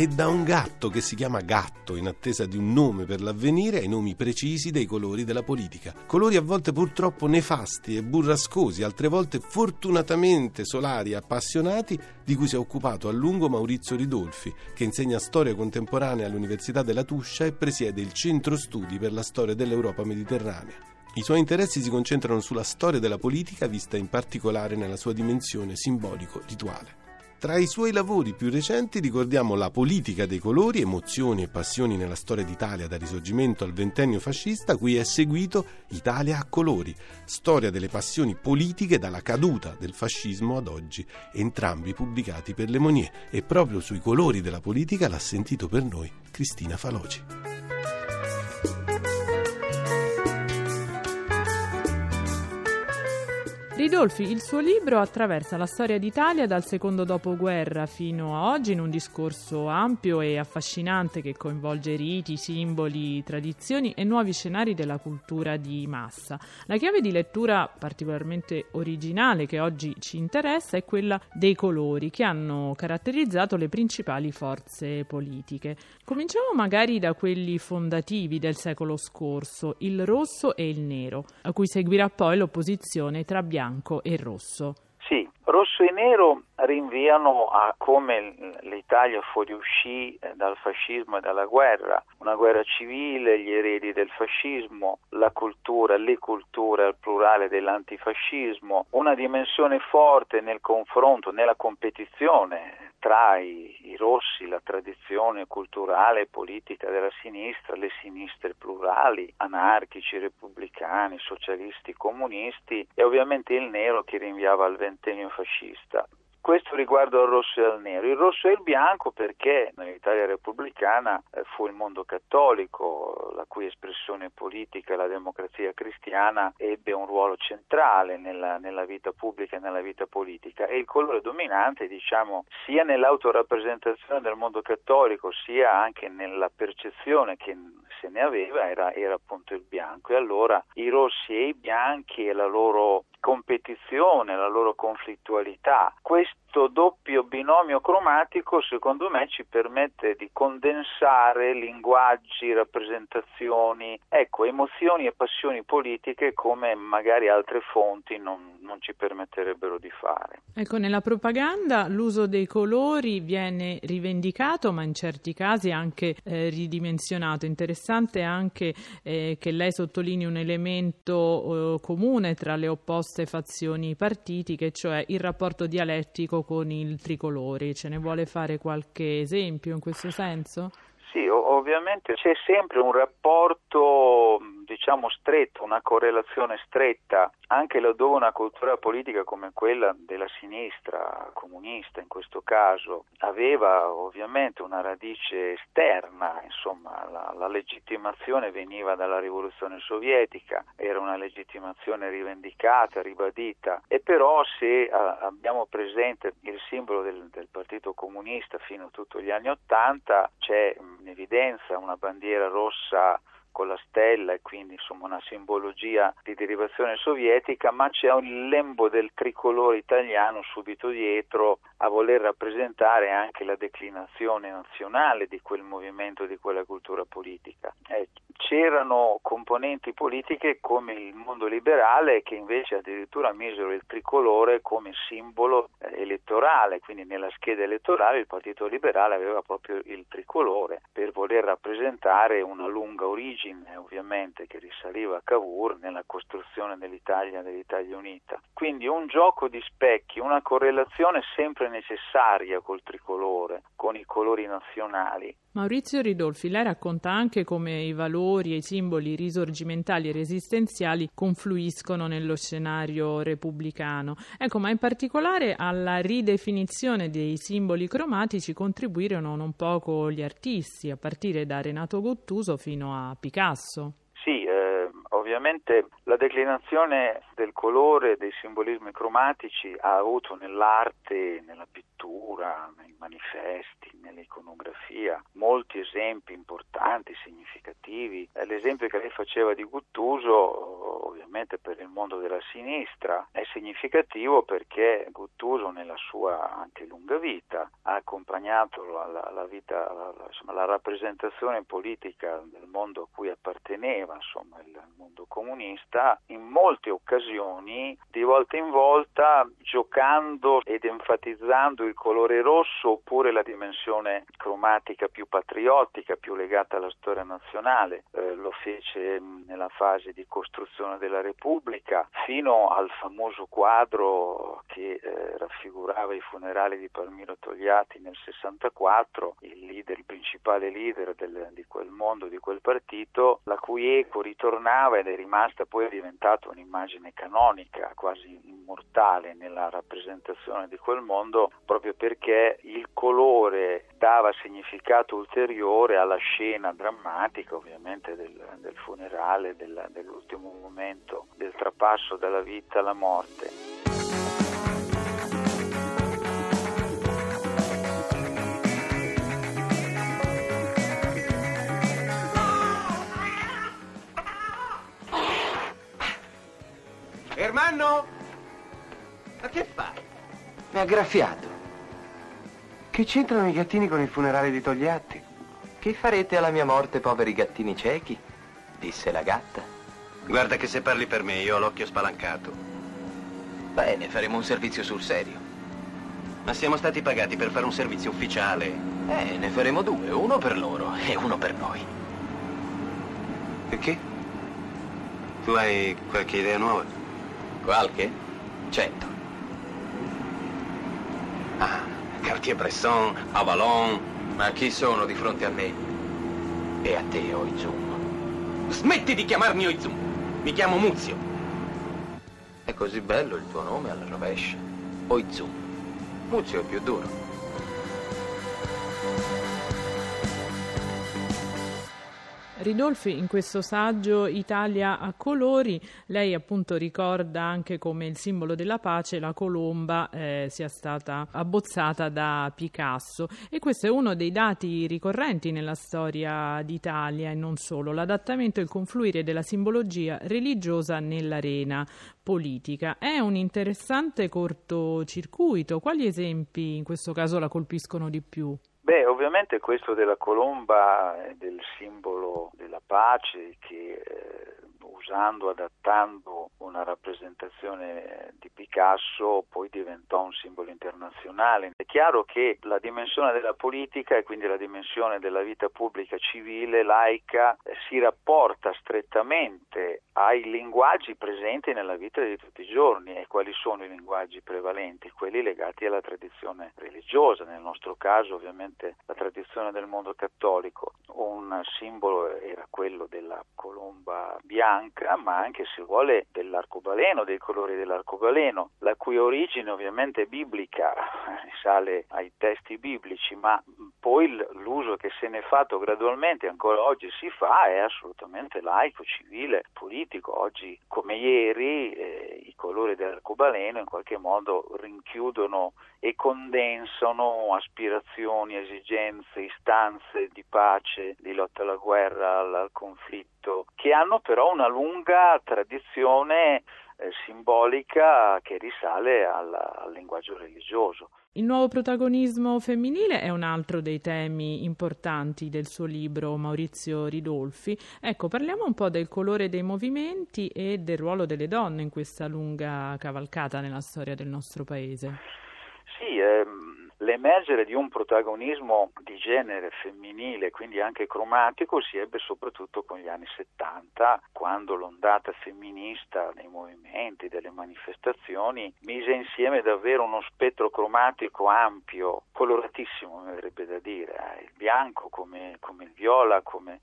e da un gatto che si chiama gatto in attesa di un nome per l'avvenire ai nomi precisi dei colori della politica. Colori a volte purtroppo nefasti e burrascosi, altre volte fortunatamente solari e appassionati di cui si è occupato a lungo Maurizio Ridolfi, che insegna storia contemporanea all'Università della Tuscia e presiede il Centro Studi per la storia dell'Europa mediterranea. I suoi interessi si concentrano sulla storia della politica vista in particolare nella sua dimensione simbolico-rituale. Tra i suoi lavori più recenti ricordiamo La politica dei colori, emozioni e passioni nella storia d'Italia dal risorgimento al ventennio fascista, cui è seguito Italia a colori, storia delle passioni politiche dalla caduta del fascismo ad oggi, entrambi pubblicati per Le Monnier e proprio sui colori della politica l'ha sentito per noi Cristina Faloci. Ridolfi, il suo libro attraversa la storia d'Italia dal secondo dopoguerra fino a oggi in un discorso ampio e affascinante che coinvolge riti, simboli, tradizioni e nuovi scenari della cultura di massa. La chiave di lettura particolarmente originale che oggi ci interessa è quella dei colori che hanno caratterizzato le principali forze politiche. Cominciamo magari da quelli fondativi del secolo scorso, il rosso e il nero, a cui seguirà poi l'opposizione tra bianco bianco e rosso. Sì, rosso e nero rinviano a come l'Italia fuoriuscì eh, dal fascismo e dalla guerra, una guerra civile, gli eredi del fascismo, la cultura, le culture al plurale dell'antifascismo, una dimensione forte nel confronto, nella competizione tra i, i, rossi, la tradizione culturale e politica della sinistra, le sinistre plurali, anarchici, repubblicani, socialisti, comunisti e ovviamente il nero che rinviava al ventennio fascista. Questo riguardo al rosso e al nero. Il rosso e il bianco perché nell'Italia repubblicana eh, fu il mondo cattolico, la cui espressione politica, la democrazia cristiana, ebbe un ruolo centrale nella, nella vita pubblica e nella vita politica e il colore dominante, diciamo, sia nell'autorappresentazione del mondo cattolico, sia anche nella percezione che se ne aveva, era, era appunto il bianco. E allora i rossi e i bianchi e la loro competizione, la loro conflittualità. Questo doppio binomio cromatico secondo me ci permette di condensare linguaggi, rappresentazioni, ecco, emozioni e passioni politiche come magari altre fonti non, non ci permetterebbero di fare. Ecco, nella propaganda l'uso dei colori viene rivendicato ma in certi casi anche eh, ridimensionato. Interessante anche eh, che lei sottolinei un elemento eh, comune tra le opposte opposte fazioni partitiche, cioè il rapporto dialettico con il tricolore. Ce ne vuole fare qualche esempio in questo senso? Sì, ovviamente c'è sempre un rapporto diciamo stretto, una correlazione stretta, anche laddove una cultura politica come quella della sinistra, comunista in questo caso, aveva ovviamente una radice esterna, insomma la, la legittimazione veniva dalla rivoluzione sovietica, era una legittimazione rivendicata, ribadita, e però se a, abbiamo presente il simbolo del, del Partito Comunista fino a tutti gli anni Ottanta, c'è in evidenza una bandiera rossa con la stella e quindi insomma una simbologia di derivazione sovietica, ma c'è un lembo del tricolore italiano subito dietro a voler rappresentare anche la declinazione nazionale di quel movimento, di quella cultura politica. Eh, c'erano componenti politiche come il mondo liberale che invece addirittura misero il tricolore come simbolo eh, elettorale, quindi nella scheda elettorale il Partito Liberale aveva proprio il tricolore per voler rappresentare una lunga origine ovviamente che risaliva a Cavour nella costruzione dell'Italia, dell'Italia unita. Quindi un gioco di specchi, una correlazione sempre necessaria col tricolore, con i colori nazionali. Maurizio Ridolfi, lei racconta anche come i valori e i simboli risorgimentali e resistenziali confluiscono nello scenario repubblicano. Ecco, ma in particolare alla ridefinizione dei simboli cromatici contribuirono non poco gli artisti, a partire da Renato Gottuso fino a Picasso. Sì, eh, ovviamente la declinazione del colore dei simbolismi cromatici ha avuto nell'arte, nella pittura, nei manifesti, nell'iconografia molti esempi importanti, significativi. L'esempio che lei faceva di Guttuso, ovviamente per il mondo della sinistra, è significativo perché Guttuso nella sua anche lunga vita ha accompagnato la, la, la vita, la, insomma, la rappresentazione politica del mondo a cui apparteneva, insomma, il mondo comunista, in molte occasioni, di volta in volta, giocando ed enfatizzando il colore rosso oppure la dimensione cromatica più patriottica, più legata alla storia nazionale. Eh, lo fece nella fase di costruzione della Repubblica, fino al famoso quadro che eh, raffigurava i funerali di Palmiro Togliatti nel 64, il leader, il principale leader del, di quel mondo, di quel partito, la cui eco ritornava ed è rimasta poi è diventata un'immagine canonica, quasi immortale nella rappresentazione di quel mondo, proprio perché il colore dava significato ulteriore alla scena drammatica ovviamente del, del funerale, del, dell'ultimo momento, del trapasso dalla vita alla morte. Ermanno? Ma che fai? Mi ha graffiato. Che c'entrano i gattini con il funerale di Togliatti? Che farete alla mia morte, poveri gattini ciechi? Disse la gatta. Guarda che se parli per me io ho l'occhio spalancato. Bene, faremo un servizio sul serio. Ma siamo stati pagati per fare un servizio ufficiale. Eh, ne faremo due, uno per loro e uno per noi. Perché? Tu hai qualche idea nuova? Qualche? Cento. Ah, Cartier-Bresson, Avalon. Ma chi sono di fronte a me? E a te, Oizum. Smetti di chiamarmi Oizum. Mi chiamo Muzio. È così bello il tuo nome alla rovescia. Oizum. Muzio è più duro. Ridolfi in questo saggio Italia a colori, lei appunto ricorda anche come il simbolo della pace, la colomba, eh, sia stata abbozzata da Picasso e questo è uno dei dati ricorrenti nella storia d'Italia e non solo, l'adattamento e il confluire della simbologia religiosa nell'arena politica. È un interessante cortocircuito, quali esempi in questo caso la colpiscono di più? Beh, ovviamente questo della colomba è del simbolo della pace che eh, usando, adattando una rappresentazione di Picasso poi diventò un simbolo internazionale. È chiaro che la dimensione della politica e quindi la dimensione della vita pubblica civile, laica, eh, si rapporta strettamente ai linguaggi presenti nella vita di tutti i giorni e quali sono i linguaggi prevalenti, quelli legati alla tradizione religiosa, nel nostro caso ovviamente la tradizione del mondo cattolico. Un simbolo era quello della colomba bianca, ma anche se vuole dell'arcobaleno, dei colori dell'arcobaleno, la cui origine ovviamente è biblica, risale ai testi biblici, ma poi l'uso che se ne è fatto gradualmente, ancora oggi si fa, è assolutamente laico, civile, politico. Oggi come ieri eh, colori dell'arcobaleno in qualche modo rinchiudono e condensano aspirazioni, esigenze, istanze di pace, di lotta alla guerra, al, conflitto, che hanno però una lunga tradizione simbolica che risale al, al linguaggio religioso. Il nuovo protagonismo femminile è un altro dei temi importanti del suo libro Maurizio Ridolfi. Ecco, parliamo un po' del colore dei movimenti e del ruolo delle donne in questa lunga cavalcata nella storia del nostro paese. Sì, ehm L'emergere di un protagonismo di genere femminile, quindi anche cromatico, si ebbe soprattutto con gli anni 70, quando l'ondata femminista nei movimenti, delle manifestazioni, mise insieme davvero uno spettro cromatico ampio, coloratissimo, mi verrebbe da dire, eh? il bianco come, come il viola, come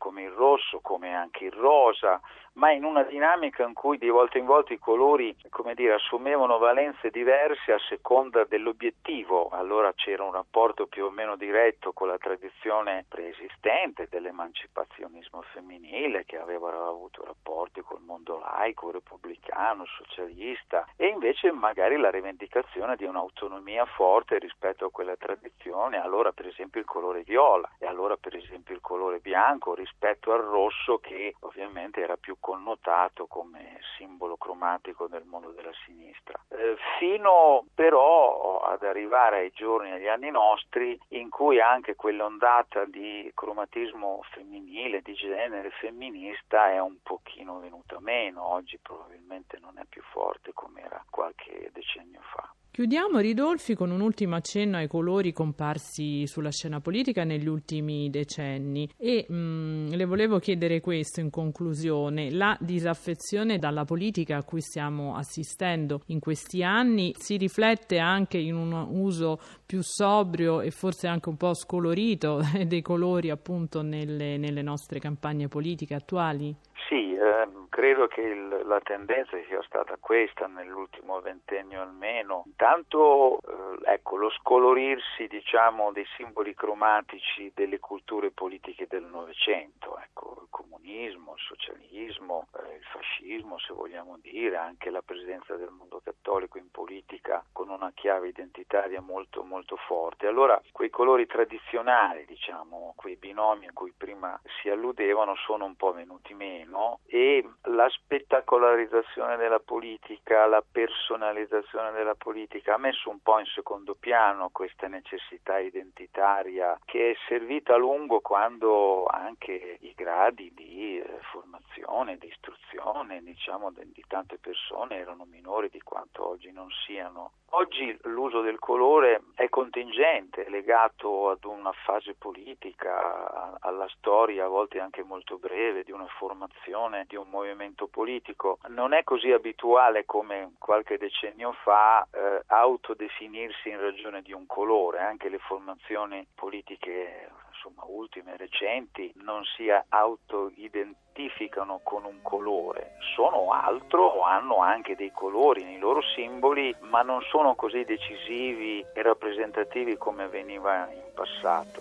come il rosso, come anche il rosa, ma in una dinamica in cui di volta in volta i colori, dire, assumevano valenze diverse a seconda dell'obiettivo. Allora c'era un rapporto più o meno diretto con la tradizione preesistente dell'emancipazionismo femminile che aveva avuto rapporti col mondo laico, repubblicano, socialista e invece magari la rivendicazione di un'autonomia forte rispetto a quella tradizione, allora per esempio il colore viola e allora per esempio il colore bianco rispetto al rosso che ovviamente era più connotato come simbolo cromatico del mondo della sinistra. Eh, fino però ad arrivare ai giorni, agli anni nostri, in cui anche quell'ondata di cromatismo femminile, di genere femminista è un pochino venuta meno, oggi probabilmente non è più forte come era qualche decennio fa. Chiudiamo Ridolfi con un ultimo accenno ai colori comparsi sulla scena politica negli ultimi decenni e mh, mm, le volevo chiedere questo in conclusione. La disaffezione dalla politica a cui stiamo assistendo in questi anni si riflette anche in un uso più sobrio e forse anche un po' scolorito dei colori appunto nelle, nelle nostre campagne politiche attuali? Sì, ehm, credo che il, la tendenza sia stata questa nell'ultimo ventennio almeno. Intanto eh, ecco, lo scolorirsi diciamo, dei simboli cromatici delle culture politiche del Novecento, ecco, il comunismo, il socialismo, eh, il fascismo se vogliamo dire, anche la presenza del mondo cattolico in politica con una chiave identitaria molto molto forte. Allora quei colori tradizionali, diciamo, quei binomi a cui prima si alludevano sono un po' venuti meno e la spettacolarizzazione della politica, la personalizzazione della politica ha messo un po' in secondo piano questa necessità identitaria che è servita a lungo quando anche i gradi di eh, formazione, di istruzione, diciamo, di, di tante persone erano minori di quanto oggi non siano. Oggi l'uso del colore è contingente, legato ad una fase politica, alla storia a volte anche molto breve di una formazione di un movimento politico. Non è così abituale come qualche decennio fa eh, autodefinirsi in ragione di un colore, anche le formazioni politiche insomma, ultime, recenti, non si autoidentificano con un colore, sono altro o hanno anche dei colori nei loro simboli, ma non sono così decisivi e rappresentativi come veniva in passato.